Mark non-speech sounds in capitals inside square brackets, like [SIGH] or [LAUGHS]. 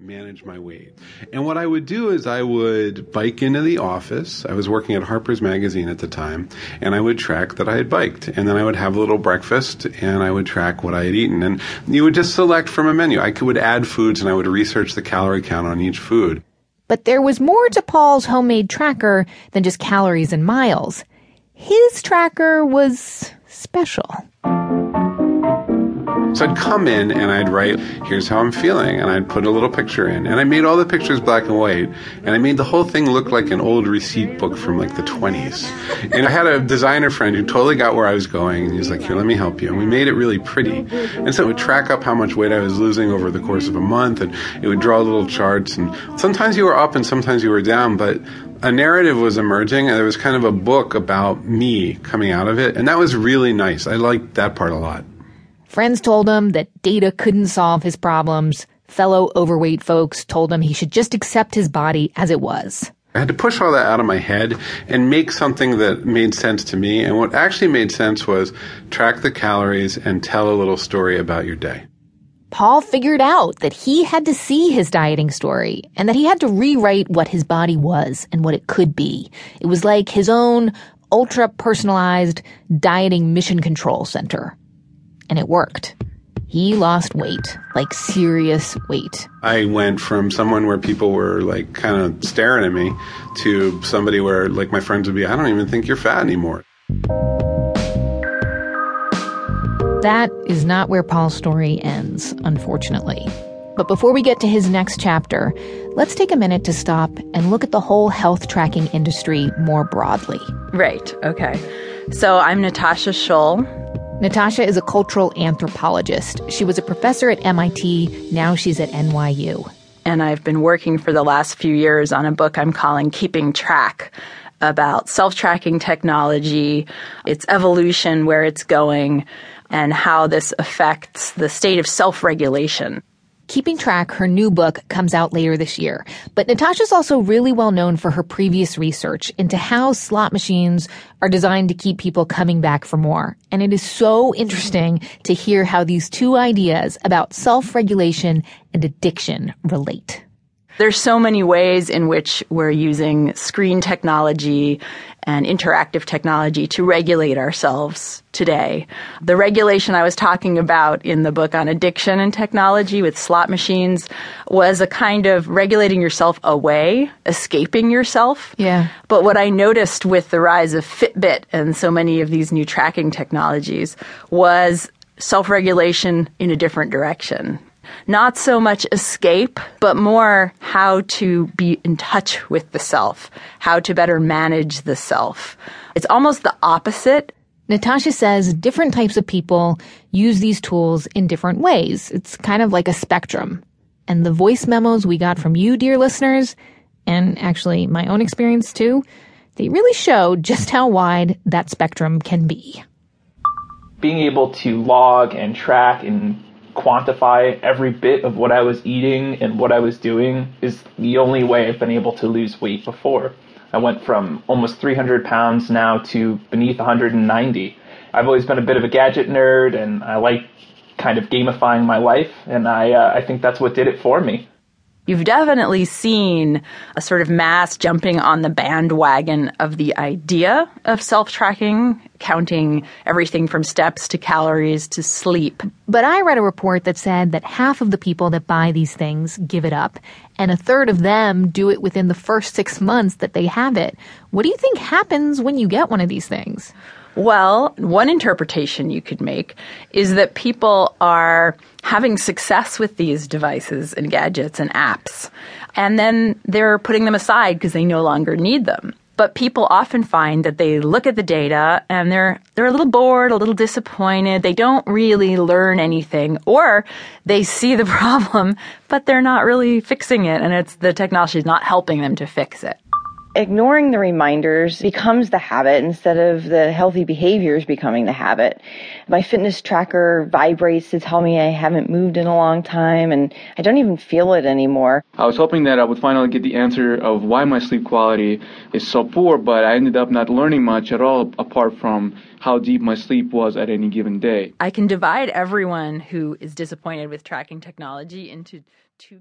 manage my weight. And what I would do is I would bike into the office. I was working at Harper's Magazine at the time, and I would track that I had biked. And then I would have a little breakfast and I would track what I had eaten. And you would just select from a menu. I would add foods and I would research the calorie count on each food. But there was more to Paul's homemade tracker than just calories and miles. His tracker was special. So I'd come in and I'd write, here's how I'm feeling, and I'd put a little picture in. And I made all the pictures black and white, and I made the whole thing look like an old receipt book from like the 20s. And I had a designer friend who totally got where I was going, and he was like, here, let me help you. And we made it really pretty. And so it would track up how much weight I was losing over the course of a month, and it would draw little charts. And sometimes you were up and sometimes you were down, but a narrative was emerging and there was kind of a book about me coming out of it and that was really nice i liked that part a lot Friends told him that data couldn't solve his problems. Fellow overweight folks told him he should just accept his body as it was. I had to push all that out of my head and make something that made sense to me. And what actually made sense was track the calories and tell a little story about your day. Paul figured out that he had to see his dieting story and that he had to rewrite what his body was and what it could be. It was like his own ultra personalized dieting mission control center and it worked. He lost weight, like serious weight. I went from someone where people were like kind of staring at me to somebody where like my friends would be, I don't even think you're fat anymore. That is not where Paul's story ends, unfortunately. But before we get to his next chapter, let's take a minute to stop and look at the whole health tracking industry more broadly. Right, okay. So I'm Natasha Schull. Natasha is a cultural anthropologist. She was a professor at MIT. Now she's at NYU. And I've been working for the last few years on a book I'm calling Keeping Track about self tracking technology, its evolution, where it's going, and how this affects the state of self regulation. Keeping Track, her new book, comes out later this year. But Natasha's also really well known for her previous research into how slot machines are designed to keep people coming back for more. And it is so interesting to hear how these two ideas about self-regulation and addiction relate. There's so many ways in which we're using screen technology and interactive technology to regulate ourselves today. The regulation I was talking about in the book on addiction and technology with slot machines was a kind of regulating yourself away, escaping yourself. Yeah. But what I noticed with the rise of Fitbit and so many of these new tracking technologies was self-regulation in a different direction not so much escape, but more how to be in touch with the self, how to better manage the self. It's almost the opposite. Natasha says different types of people use these tools in different ways. It's kind of like a spectrum. And the voice memos we got from you, dear listeners, and actually my own experience too, they really show just how wide that spectrum can be. Being able to log and track and quantify every bit of what I was eating and what I was doing is the only way I've been able to lose weight before. I went from almost 300 pounds now to beneath 190. I've always been a bit of a gadget nerd and I like kind of gamifying my life, and I, uh, I think that's what did it for me you've definitely seen a sort of mass jumping on the bandwagon of the idea of self tracking, counting everything from steps to calories to sleep. But I read a report that said that half of the people that buy these things give it up, and a third of them do it within the first six months that they have it. What do you think happens when you get one of these things? Well, one interpretation you could make is that people are having success with these devices and gadgets and apps, and then they're putting them aside because they no longer need them. But people often find that they look at the data and they're they're a little bored, a little disappointed. They don't really learn anything, or they see the [LAUGHS] problem, but they're not really fixing it, and it's the technology is not helping them to fix it ignoring the reminders becomes the habit instead of the healthy behaviors becoming the habit. My fitness tracker vibrates to tell me I haven't moved in a long time and I don't even feel it anymore. I was hoping that I would finally get the answer of why my sleep quality is so poor, but I ended up not learning much at all apart from how deep my sleep was at any given day. I can divide everyone who is disappointed with tracking technology into two